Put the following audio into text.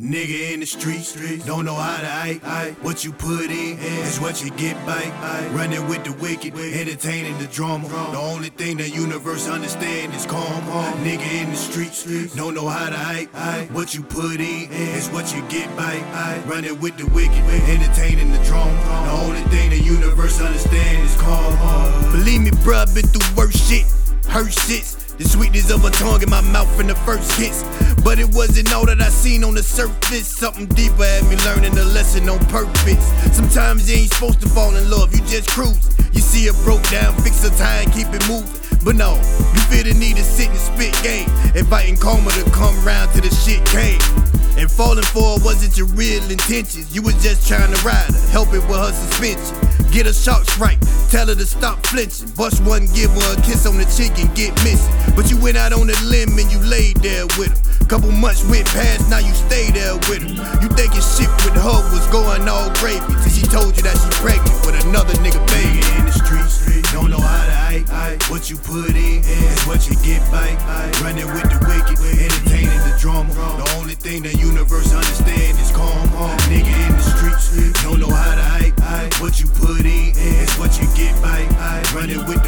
Nigga in the streets, don't know how to act. What you put in is what you get back. Running with the wicked, entertaining the drama. The only thing the universe understand is karma. Nigga in the streets, don't know how to act. What you put in is what you get back. Running with the wicked, entertaining the drama. The only thing the universe understand is karma. Believe me, bruh, been through worse shit, hurt shits. The sweetness of a tongue in my mouth in the first kiss. But it wasn't all that I seen on the surface. Something deeper had me learning a lesson on purpose. Sometimes you ain't supposed to fall in love, you just cruise. You see it broke down, fix a tie and keep it moving. But no, you feel the need to sit and spit game. Inviting karma to come round till the shit came. And falling for her wasn't your real intentions. You was just trying to ride her, help it with her suspension. Get her shots right, tell her to stop flinching. Bust one, give her a kiss on the cheek and get missing. But you went out on a limb and you laid there with her. Couple months went past, now you stay there with her. You thinking shit with her was going all gravy till she told you that she pregnant with another nigga baby in the streets. Don't know how to act. What you put in is what you get back. Running with the wicked, running with